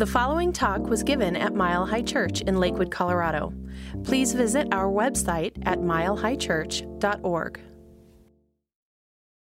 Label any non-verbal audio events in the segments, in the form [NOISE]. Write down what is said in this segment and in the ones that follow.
The following talk was given at Mile High Church in Lakewood, Colorado. Please visit our website at milehighchurch.org.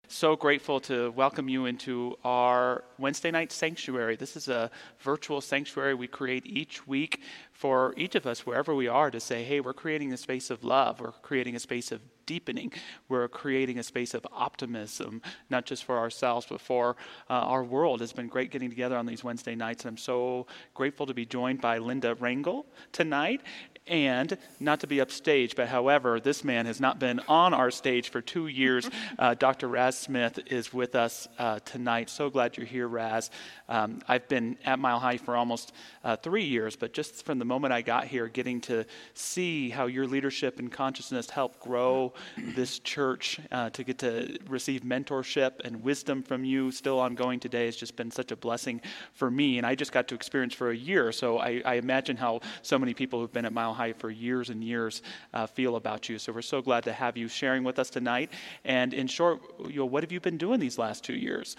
So grateful to welcome you into our Wednesday night sanctuary. This is a virtual sanctuary we create each week for each of us, wherever we are, to say, hey, we're creating a space of love, we're creating a space of deepening, we're creating a space of optimism, not just for ourselves, but for uh, our world. It's been great getting together on these Wednesday nights, and I'm so grateful to be joined by Linda Rangel tonight and not to be upstage, but however, this man has not been on our stage for two years. [LAUGHS] Uh, Dr. Raz Smith is with us uh, tonight. So glad you're here, Raz. Um, I've been at Mile High for almost uh, three years, but just from the moment I got here, getting to see how your leadership and consciousness helped grow this church, uh, to get to receive mentorship and wisdom from you, still ongoing today, has just been such a blessing for me. And I just got to experience for a year, so I, I imagine how so many people who've been at Mile For years and years uh, feel about you. So we're so glad to have you sharing with us tonight. And in short, you know, what have you been doing these last two years?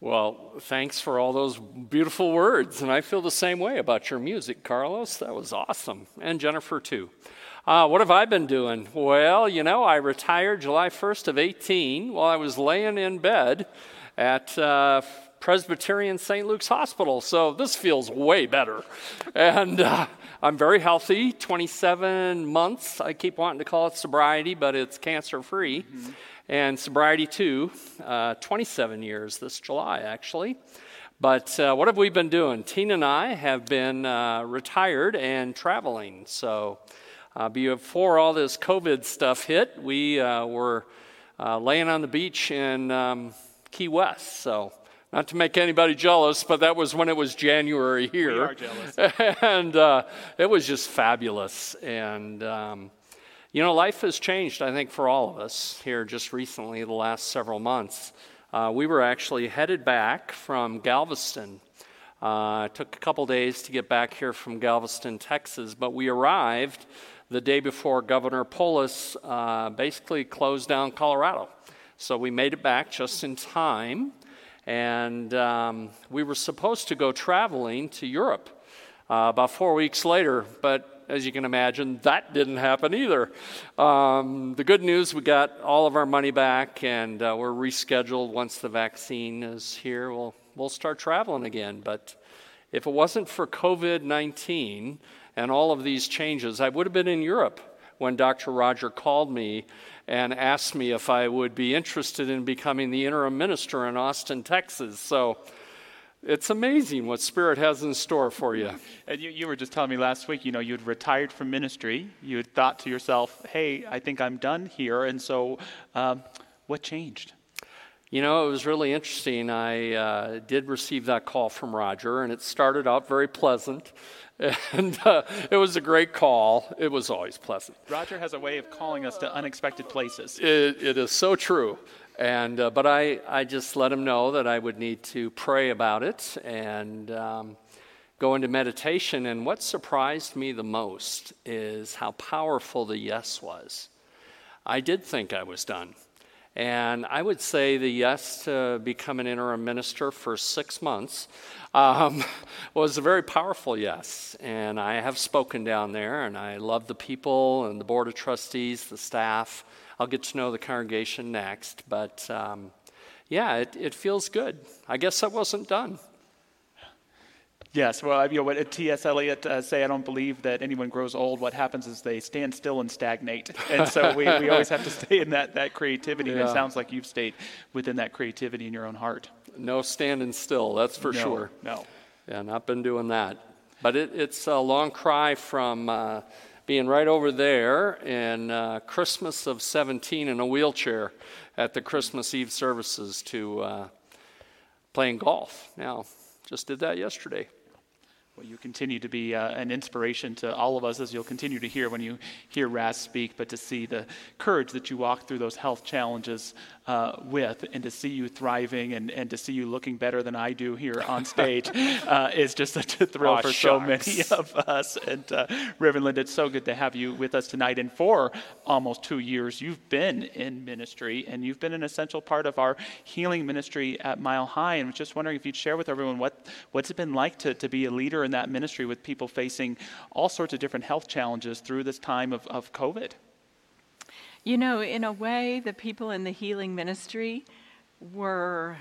Well, thanks for all those beautiful words. And I feel the same way about your music, Carlos. That was awesome. And Jennifer, too. Uh, what have I been doing? Well, you know, I retired July 1st of 18 while I was laying in bed at uh, Presbyterian St. Luke's Hospital. So this feels way better. And uh, I'm very healthy, 27 months. I keep wanting to call it sobriety, but it's cancer free. Mm-hmm and sobriety too, uh, 27 years this July, actually. But uh, what have we been doing? Tina and I have been uh, retired and traveling. So uh, before all this COVID stuff hit, we uh, were uh, laying on the beach in um, Key West. So not to make anybody jealous, but that was when it was January here. We are jealous. [LAUGHS] and uh, it was just fabulous. And um, you know, life has changed, I think, for all of us here just recently, the last several months. Uh, we were actually headed back from Galveston. Uh, it took a couple days to get back here from Galveston, Texas, but we arrived the day before Governor Polis uh, basically closed down Colorado. So we made it back just in time, and um, we were supposed to go traveling to Europe uh, about four weeks later, but as you can imagine, that didn't happen either. Um, the good news, we got all of our money back and uh, we're rescheduled once the vaccine is here. We'll, we'll start traveling again. But if it wasn't for COVID 19 and all of these changes, I would have been in Europe when Dr. Roger called me and asked me if I would be interested in becoming the interim minister in Austin, Texas. So it's amazing what Spirit has in store for you. And you, you were just telling me last week, you know, you'd retired from ministry. You had thought to yourself, hey, I think I'm done here. And so, um, what changed? You know, it was really interesting. I uh, did receive that call from Roger, and it started out very pleasant. [LAUGHS] And uh, it was a great call. It was always pleasant. Roger has a way of calling us to unexpected places. it, it is so true. And, uh, but I, I just let him know that I would need to pray about it and um, go into meditation. And what surprised me the most is how powerful the yes was. I did think I was done. And I would say the yes to become an interim minister for six months um, [LAUGHS] was a very powerful yes. And I have spoken down there, and I love the people and the board of trustees, the staff. I'll get to know the congregation next. But um, yeah, it, it feels good. I guess I wasn't done. Yes, well, you know, what T.S. Eliot uh, say, I don't believe that anyone grows old. What happens is they stand still and stagnate. And so we, we [LAUGHS] always have to stay in that, that creativity. Yeah. And it sounds like you've stayed within that creativity in your own heart. No standing still, that's for no, sure. No. Yeah, not been doing that. But it, it's a long cry from uh, being right over there in uh, Christmas of 17 in a wheelchair at the Christmas Eve services to uh, playing golf. Now, just did that yesterday. Well, you continue to be uh, an inspiration to all of us as you'll continue to hear when you hear Raz speak, but to see the courage that you walk through those health challenges uh, with, and to see you thriving and, and to see you looking better than I do here on stage [LAUGHS] uh, is just such a thrill for shucks. so many [LAUGHS] of us. And uh, Reverend Linda, it's so good to have you with us tonight. And for almost two years, you've been in ministry and you've been an essential part of our healing ministry at Mile High. And I was just wondering if you'd share with everyone what, what's it been like to, to be a leader in that ministry with people facing all sorts of different health challenges through this time of, of COVID. You know, in a way, the people in the healing ministry were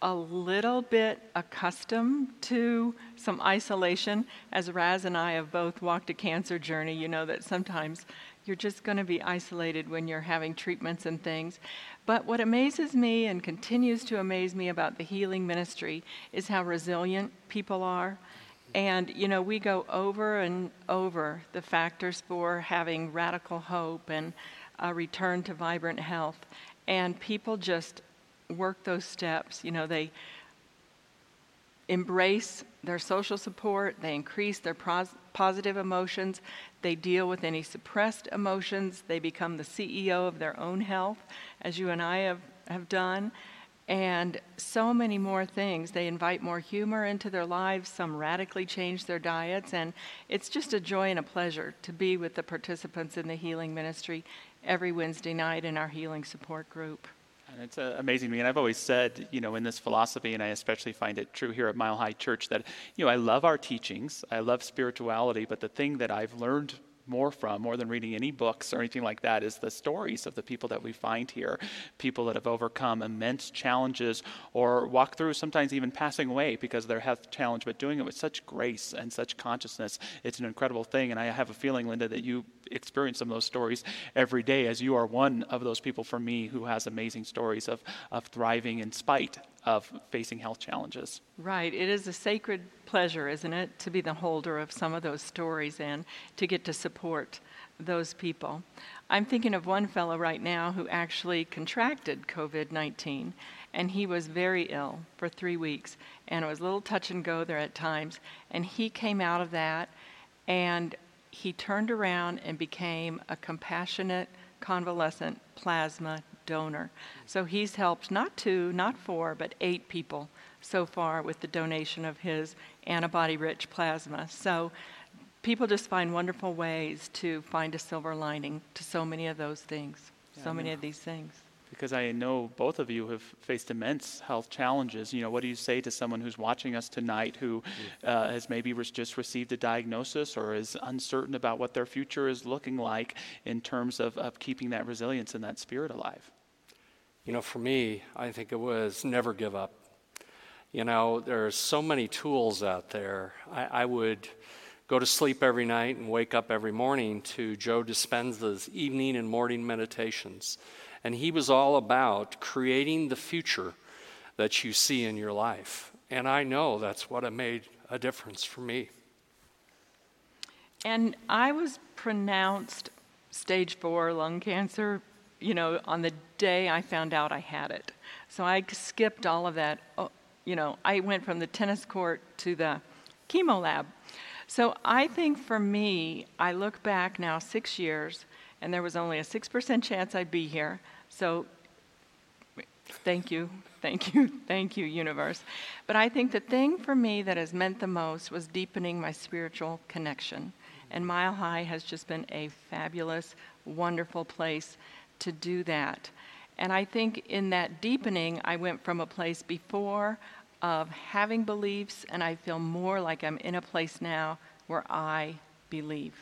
a little bit accustomed to some isolation. As Raz and I have both walked a cancer journey, you know that sometimes you're just going to be isolated when you're having treatments and things. But what amazes me and continues to amaze me about the healing ministry is how resilient people are. And, you know, we go over and over the factors for having radical hope and a return to vibrant health. And people just work those steps. You know, they embrace their social support, they increase their positive emotions, they deal with any suppressed emotions, they become the CEO of their own health, as you and I have, have done. And so many more things. They invite more humor into their lives. Some radically change their diets. And it's just a joy and a pleasure to be with the participants in the healing ministry every Wednesday night in our healing support group. And it's uh, amazing to me. And I've always said, you know, in this philosophy, and I especially find it true here at Mile High Church, that, you know, I love our teachings, I love spirituality, but the thing that I've learned more from, more than reading any books or anything like that, is the stories of the people that we find here. People that have overcome immense challenges or walk through sometimes even passing away because of their health challenge, but doing it with such grace and such consciousness. It's an incredible thing. And I have a feeling, Linda, that you experience some of those stories every day as you are one of those people for me who has amazing stories of, of thriving in spite of facing health challenges. Right. It is a sacred pleasure, isn't it, to be the holder of some of those stories and to get to support those people. I'm thinking of one fellow right now who actually contracted COVID 19, and he was very ill for three weeks, and it was a little touch and go there at times. And he came out of that, and he turned around and became a compassionate, convalescent plasma donor. So he's helped not two, not four, but eight people so far with the donation of his antibody rich plasma. So people just find wonderful ways to find a silver lining to so many of those things, yeah, so many of these things. Because I know both of you have faced immense health challenges. You know, what do you say to someone who's watching us tonight who uh, has maybe just received a diagnosis or is uncertain about what their future is looking like in terms of, of keeping that resilience and that spirit alive? You know, for me, I think it was never give up. You know, there are so many tools out there. I, I would go to sleep every night and wake up every morning to Joe Dispenza's evening and morning meditations. And he was all about creating the future that you see in your life. And I know that's what made a difference for me. And I was pronounced stage four lung cancer you know, on the day I found out I had it. So I skipped all of that. Oh, you know, I went from the tennis court to the chemo lab. So I think for me, I look back now six years, and there was only a 6% chance I'd be here. So thank you, thank you, [LAUGHS] thank you, universe. But I think the thing for me that has meant the most was deepening my spiritual connection. And Mile High has just been a fabulous, wonderful place to do that. And I think in that deepening, I went from a place before of having beliefs, and I feel more like I'm in a place now where I believe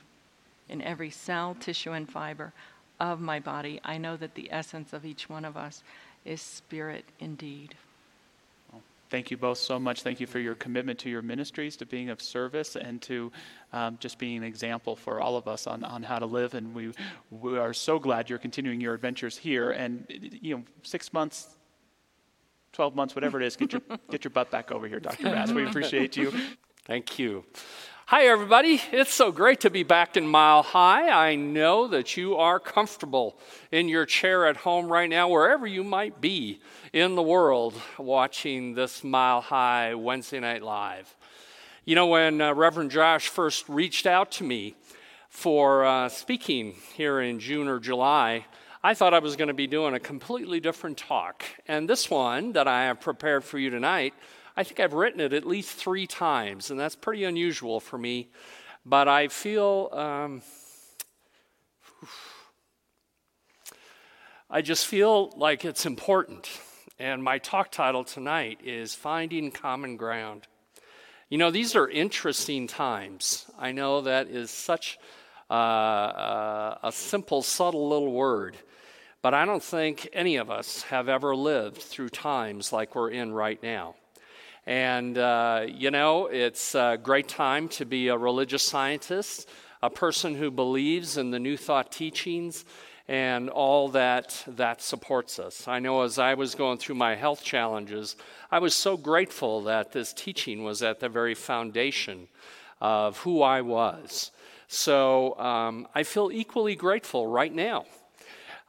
in every cell, tissue, and fiber of my body. I know that the essence of each one of us is spirit indeed. Thank you both so much. Thank you for your commitment to your ministries, to being of service, and to um, just being an example for all of us on, on how to live. And we, we are so glad you're continuing your adventures here. And, you know, six months, 12 months, whatever it is, get your, [LAUGHS] get your butt back over here, Dr. Raz. We appreciate you. Thank you. Hi, everybody. It's so great to be back in Mile High. I know that you are comfortable in your chair at home right now, wherever you might be in the world, watching this Mile High Wednesday Night Live. You know, when uh, Reverend Josh first reached out to me for uh, speaking here in June or July, I thought I was going to be doing a completely different talk. And this one that I have prepared for you tonight, I think I've written it at least three times, and that's pretty unusual for me. But I feel. Um, I just feel like it's important. And my talk title tonight is Finding Common Ground. You know, these are interesting times. I know that is such uh, uh, a simple, subtle little word, but I don't think any of us have ever lived through times like we're in right now. And, uh, you know, it's a great time to be a religious scientist, a person who believes in the New Thought teachings and all that that supports us. I know as I was going through my health challenges, I was so grateful that this teaching was at the very foundation of who I was. So um, I feel equally grateful right now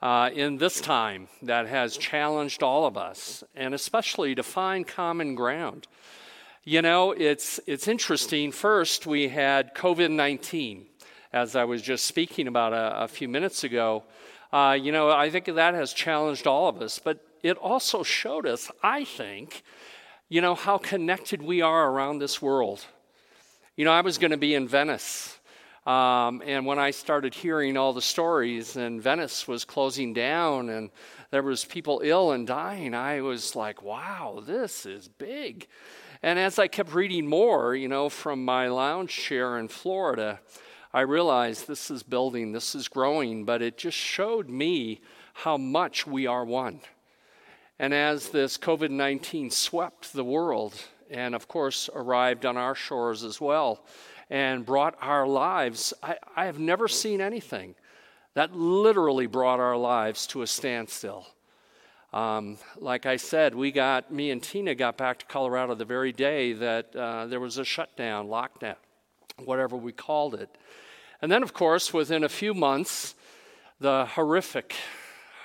uh, in this time that has challenged all of us, and especially to find common ground. You know, it's, it's interesting. First, we had COVID 19, as I was just speaking about a, a few minutes ago. Uh, you know, I think that has challenged all of us, but it also showed us, I think, you know, how connected we are around this world. You know, I was going to be in Venice. Um, and when I started hearing all the stories and Venice was closing down and there was people ill and dying, I was like, wow, this is big. And as I kept reading more, you know, from my lounge chair in Florida, I realized this is building, this is growing, but it just showed me how much we are one. And as this COVID 19 swept the world, and of course arrived on our shores as well, and brought our lives, I, I have never seen anything that literally brought our lives to a standstill. Um, like I said, we got, me and Tina got back to Colorado the very day that uh, there was a shutdown, lockdown, whatever we called it. And then, of course, within a few months, the horrific,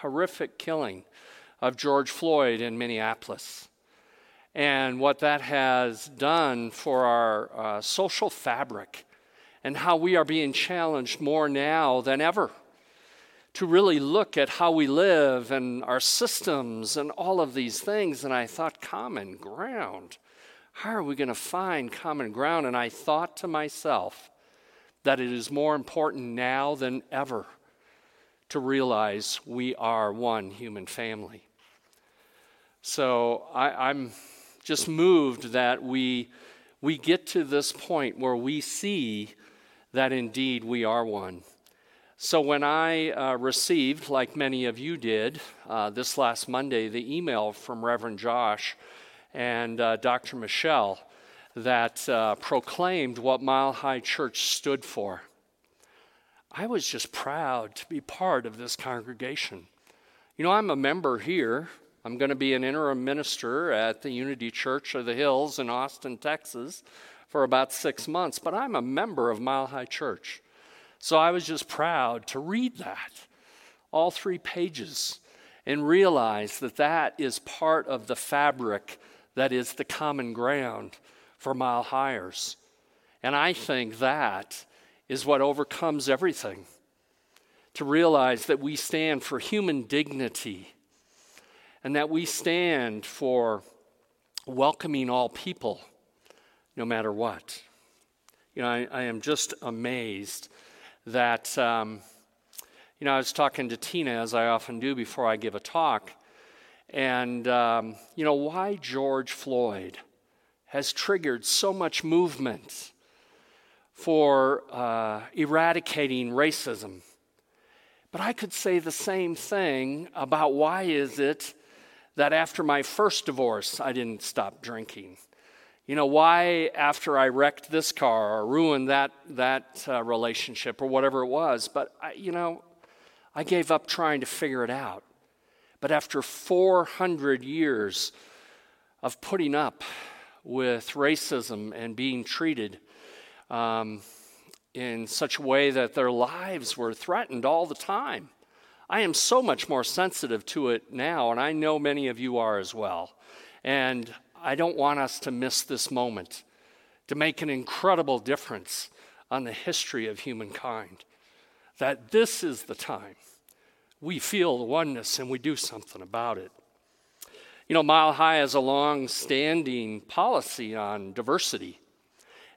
horrific killing of George Floyd in Minneapolis. And what that has done for our uh, social fabric, and how we are being challenged more now than ever to really look at how we live and our systems and all of these things. And I thought, common ground. How are we going to find common ground? And I thought to myself, that it is more important now than ever to realize we are one human family. So I, am just moved that we, we get to this point where we see that indeed we are one. So when I uh, received, like many of you did, uh, this last Monday, the email from Reverend Josh and uh, Dr. Michelle, that uh, proclaimed what Mile High Church stood for. I was just proud to be part of this congregation. You know, I'm a member here. I'm going to be an interim minister at the Unity Church of the Hills in Austin, Texas for about six months, but I'm a member of Mile High Church. So I was just proud to read that, all three pages, and realize that that is part of the fabric that is the common ground for mile highers. And I think that is what overcomes everything. To realize that we stand for human dignity and that we stand for welcoming all people, no matter what. You know, I, I am just amazed that, um, you know, I was talking to Tina, as I often do before I give a talk, and, um, you know, why George Floyd? has triggered so much movement for uh, eradicating racism. But I could say the same thing about why is it that after my first divorce, I didn't stop drinking. You know, why after I wrecked this car or ruined that, that uh, relationship or whatever it was, but, I, you know, I gave up trying to figure it out. But after 400 years of putting up with racism and being treated um, in such a way that their lives were threatened all the time. I am so much more sensitive to it now, and I know many of you are as well. And I don't want us to miss this moment to make an incredible difference on the history of humankind. That this is the time we feel the oneness and we do something about it. You know, Mile High has a long standing policy on diversity.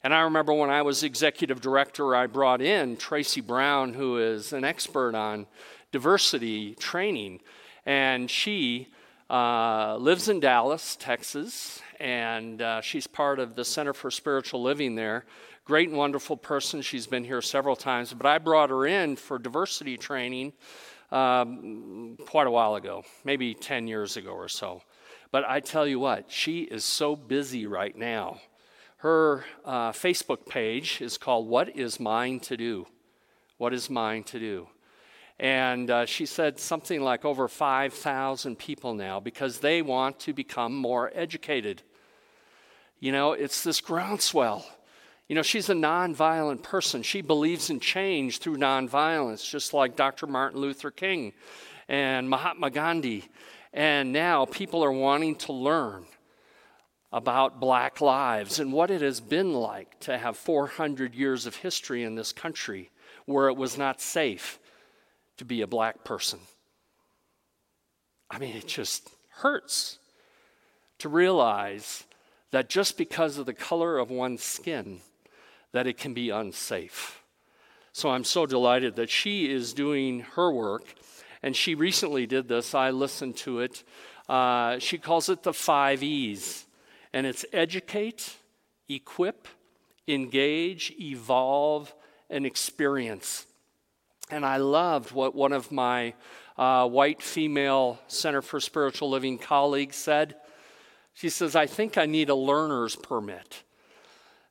And I remember when I was executive director, I brought in Tracy Brown, who is an expert on diversity training. And she uh, lives in Dallas, Texas, and uh, she's part of the Center for Spiritual Living there. Great and wonderful person. She's been here several times, but I brought her in for diversity training um, quite a while ago, maybe 10 years ago or so. But I tell you what, she is so busy right now her uh, Facebook page is called What Is Mine to Do? What is Mine to Do? And uh, she said something like over 5,000 people now because they want to become more educated. You know, it's this groundswell. You know, she's a nonviolent person. She believes in change through nonviolence, just like Dr. Martin Luther King and Mahatma Gandhi. And now people are wanting to learn about black lives and what it has been like to have 400 years of history in this country where it was not safe to be a black person. I mean, it just hurts to realize that just because of the color of one's skin that it can be unsafe. So I'm so delighted that she is doing her work and she recently did this. I listened to it. Uh, she calls it the five E's and it's educate, equip, engage, evolve, and experience. And I loved what one of my uh, white female Center for Spiritual Living colleagues said. She says, I think I need a learner's permit.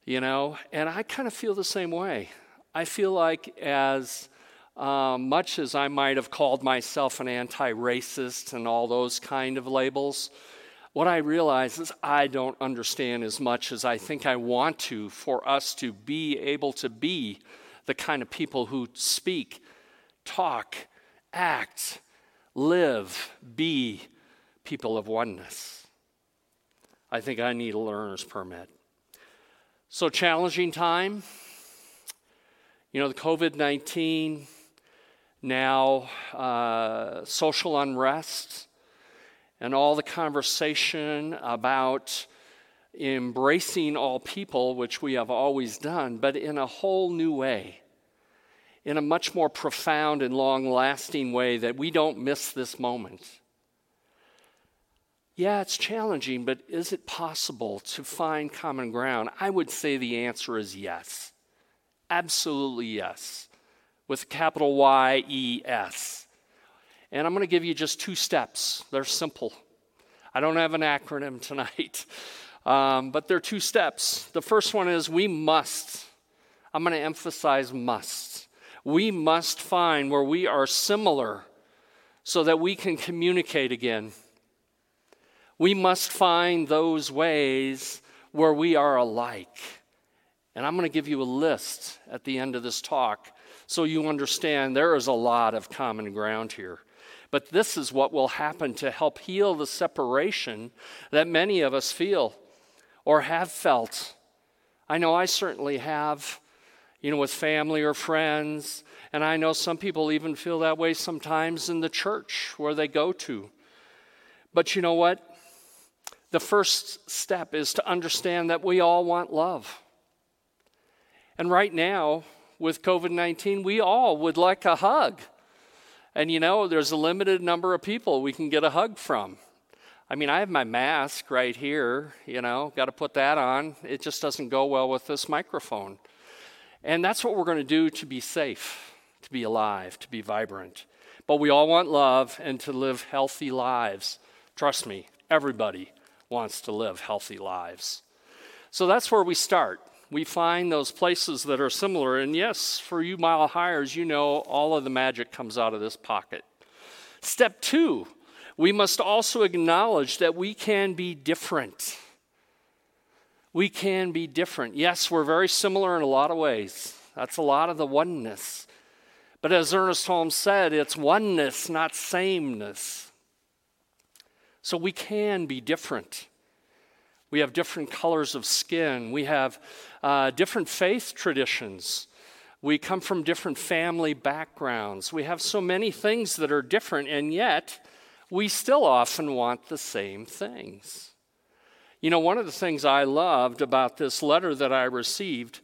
You know, and I kind of feel the same way. I feel like, as uh, much as I might have called myself an anti racist and all those kind of labels, what I realize is I don't understand as much as I think I want to for us to be able to be the kind of people who speak, talk, act, live, be people of oneness. I think I need a learner's permit. So, challenging time. You know, the COVID 19, now uh, social unrest and all the conversation about embracing all people, which we have always done, but in a whole new way, in a much more profound and long lasting way that we don't miss this moment. Yeah, it's challenging, but is it possible to find common ground? I would say the answer is yes. Absolutely yes. With capital Y E S. And I'm going to give you just two steps. They're simple. I don't have an acronym [LAUGHS] tonight, um, but they're two steps. The first one is we must. I'm going to emphasize must. We must find where we are similar so that we can communicate again. We must find those ways where we are alike. And I'm going to give you a list at the end of this talk so you understand there is a lot of common ground here. But this is what will happen to help heal the separation that many of us feel or have felt. I know I certainly have, you know, with family or friends. And I know some people even feel that way sometimes in the church where they go to. But you know what? The first step is to understand that we all want love. And right now, with COVID 19, we all would like a hug. And you know, there's a limited number of people we can get a hug from. I mean, I have my mask right here, you know, got to put that on. It just doesn't go well with this microphone. And that's what we're going to do to be safe, to be alive, to be vibrant. But we all want love and to live healthy lives. Trust me, everybody wants to live healthy lives. So that's where we start we find those places that are similar. And yes, for you mile highers, you know all of the magic comes out of this pocket. Step two, we must also acknowledge that we can be different. We can be different. Yes, we're very similar in a lot of ways. That's a lot of the oneness. But as Ernest Holmes said, it's oneness, not sameness. So we can be different. We have different colors of skin. We have uh, different faith traditions. We come from different family backgrounds. We have so many things that are different, and yet we still often want the same things. You know, one of the things I loved about this letter that I received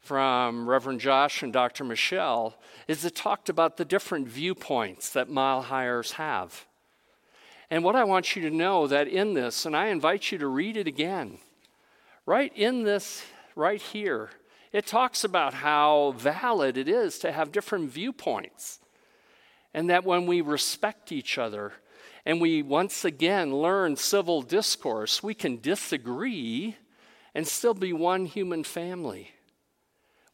from Reverend Josh and Dr. Michelle is it talked about the different viewpoints that mile highers have. And what I want you to know that in this, and I invite you to read it again, right in this, right here, it talks about how valid it is to have different viewpoints. And that when we respect each other and we once again learn civil discourse, we can disagree and still be one human family.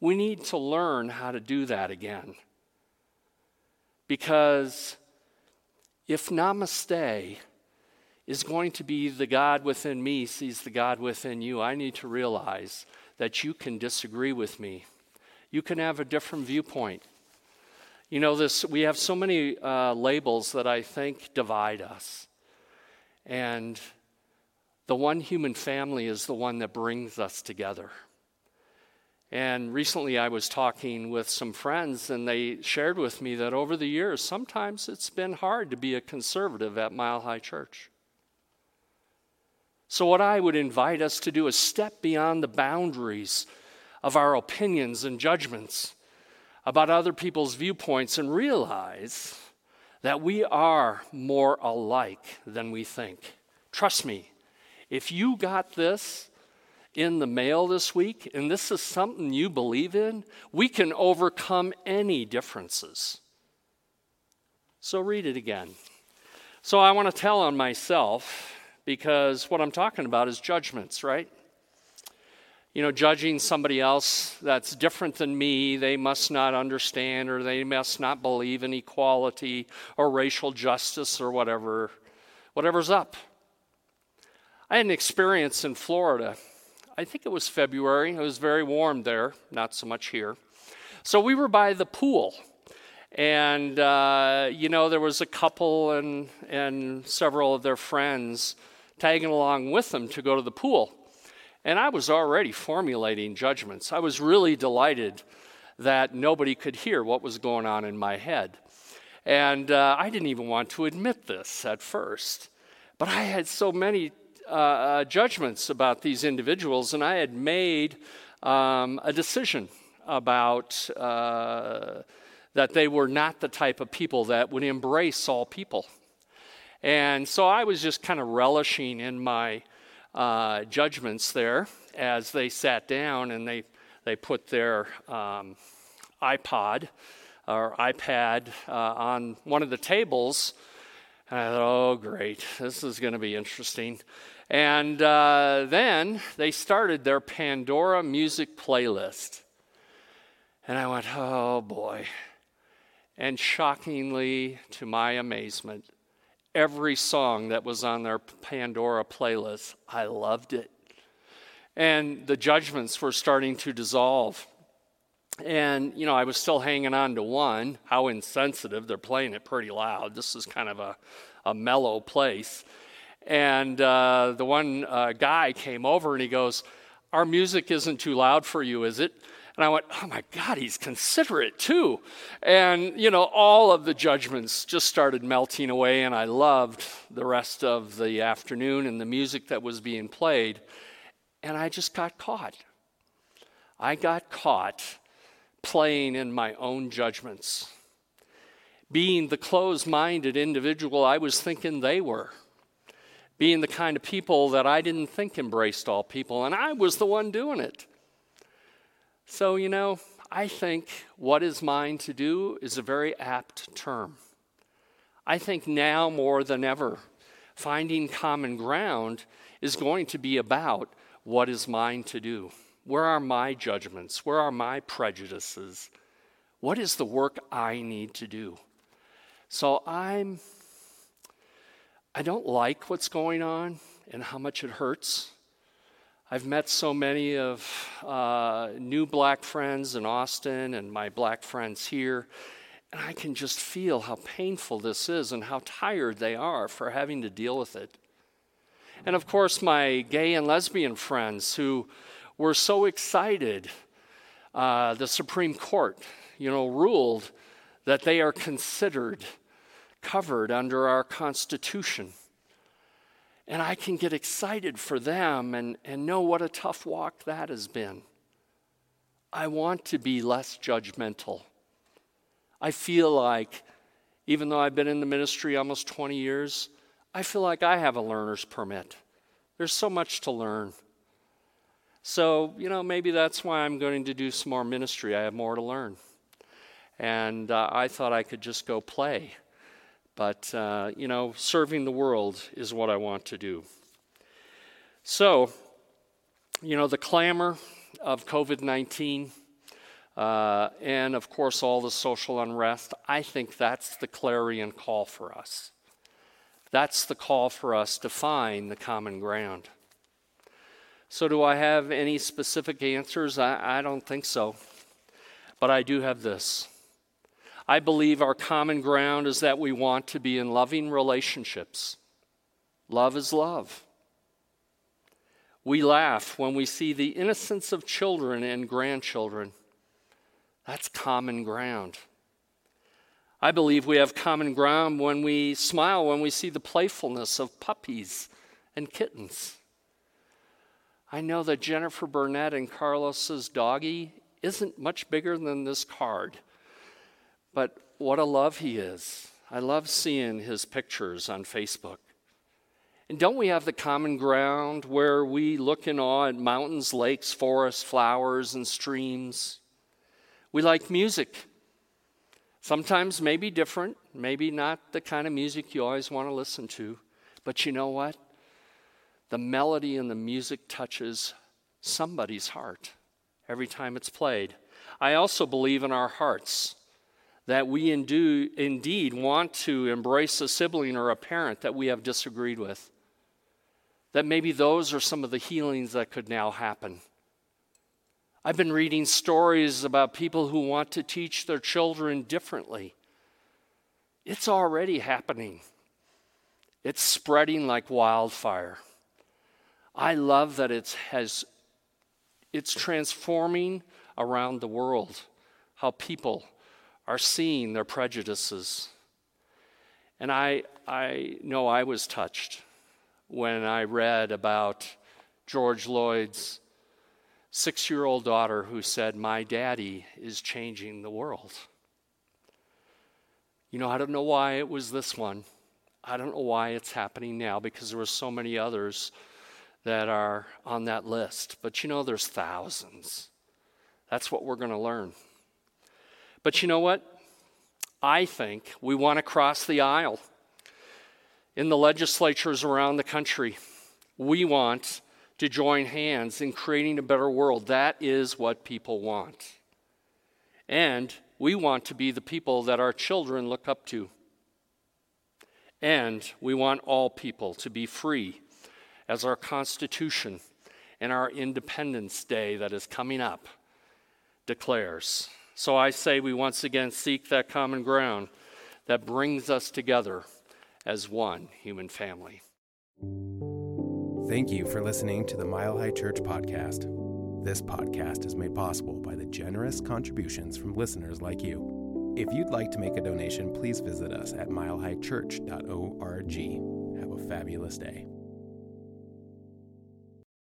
We need to learn how to do that again. Because if namaste is going to be the God within me sees the God within you, I need to realize that you can disagree with me. You can have a different viewpoint. You know, this, we have so many uh, labels that I think divide us. And the one human family is the one that brings us together. And recently I was talking with some friends, and they shared with me that over the years, sometimes it's been hard to be a conservative at Mile High Church. So, what I would invite us to do is step beyond the boundaries of our opinions and judgments about other people's viewpoints and realize that we are more alike than we think. Trust me, if you got this, in the mail this week, and this is something you believe in, we can overcome any differences. So read it again. So I want to tell on myself because what I'm talking about is judgments, right? You know, judging somebody else that's different than me, they must not understand or they must not believe in equality or racial justice or whatever, whatever's up. I had an experience in Florida I think it was February. It was very warm there, not so much here. So we were by the pool. And, uh, you know, there was a couple and, and several of their friends tagging along with them to go to the pool. And I was already formulating judgments. I was really delighted that nobody could hear what was going on in my head. And uh, I didn't even want to admit this at first. But I had so many uh, uh, judgments about these individuals, and I had made um, a decision about uh, that they were not the type of people that would embrace all people. And so I was just kind of relishing in my uh, judgments there as they sat down and they, they put their um, iPod or iPad uh, on one of the tables. And I thought, oh, great, this is going to be interesting. And uh, then they started their Pandora music playlist. And I went, oh boy. And shockingly, to my amazement, every song that was on their Pandora playlist, I loved it. And the judgments were starting to dissolve. And, you know, I was still hanging on to one. How insensitive. They're playing it pretty loud. This is kind of a, a mellow place. And uh, the one uh, guy came over and he goes, Our music isn't too loud for you, is it? And I went, Oh my God, he's considerate too. And, you know, all of the judgments just started melting away, and I loved the rest of the afternoon and the music that was being played. And I just got caught. I got caught playing in my own judgments, being the closed minded individual I was thinking they were being the kind of people that I didn't think embraced all people, and I was the one doing it. So, you know, I think what is mine to do is a very apt term. I think now more than ever, finding common ground is going to be about what is mine to do. Where are my judgments? Where are my prejudices? What is the work I need to do? So I'm I don't like what's going on and how much it hurts. I've met so many of uh, new black friends in Austin and my black friends here, and I can just feel how painful this is and how tired they are for having to deal with it. And of course, my gay and lesbian friends who were so excited uh, the Supreme Court, you know, ruled that they are considered covered under our Constitution. And I can get excited for them and, and know what a tough walk that has been. I want to be less judgmental. I feel like, even though I've been in the ministry almost 20 years, I feel like I have a learner's permit. There's so much to learn. So, you know, maybe that's why I'm going to do some more ministry. I have more to learn. And uh, I thought I could just go play. But, uh, you know, serving the world is what I want to do. So, you know, the clamor of COVID 19, uh, and of course, all the social unrest, I think that's the clarion call for us. That's the call for us to find the common ground. So, do I have any specific answers? I, I don't think so. But I do have this I believe our common ground is that we want to be in loving relationships. Love is love. We laugh when we see the innocence of children and grandchildren. That's common ground. I believe we have common ground when we smile when we see the playfulness of puppies and kittens. I know that Jennifer Burnett and Carlos's doggie isn't much bigger than this card. But what a love he is. I love seeing his pictures on Facebook. And don't we have the common ground where we look in awe at mountains, lakes, forests, flowers, and streams? We like music. Sometimes maybe different, maybe not the kind of music you always want to listen to. But you know what? The melody and the music touches somebody's heart every time it's played. I also believe in our hearts that we indeed want to embrace a sibling or a parent that we have disagreed with. That maybe those are some of the healings that could now happen. I've been reading stories about people who want to teach their children differently. It's already happening, it's spreading like wildfire. I love that it has, it's transforming around the world how people are seeing their prejudices. And I, I know I was touched when I read about George Floyd's six year old daughter who said, My daddy is changing the world. You know, I don't know why it was this one. I don't know why it's happening now because there were so many others that are on that list. But you know, there's thousands. That's what we're going to learn. But you know what? I think we want to cross the aisle. In the legislatures around the country, we want to join hands in creating a better world. That is what people want. And we want to be the people that our children look up to. And we want all people to be free, as our Constitution and our Independence Day that is coming up declares. So I say we once again seek that common ground that brings us together as one human family. Thank you for listening to the Mile High Church podcast. This podcast is made possible by the generous contributions from listeners like you. If you'd like to make a donation, please visit us at milehighchurch.org. Have a fabulous day.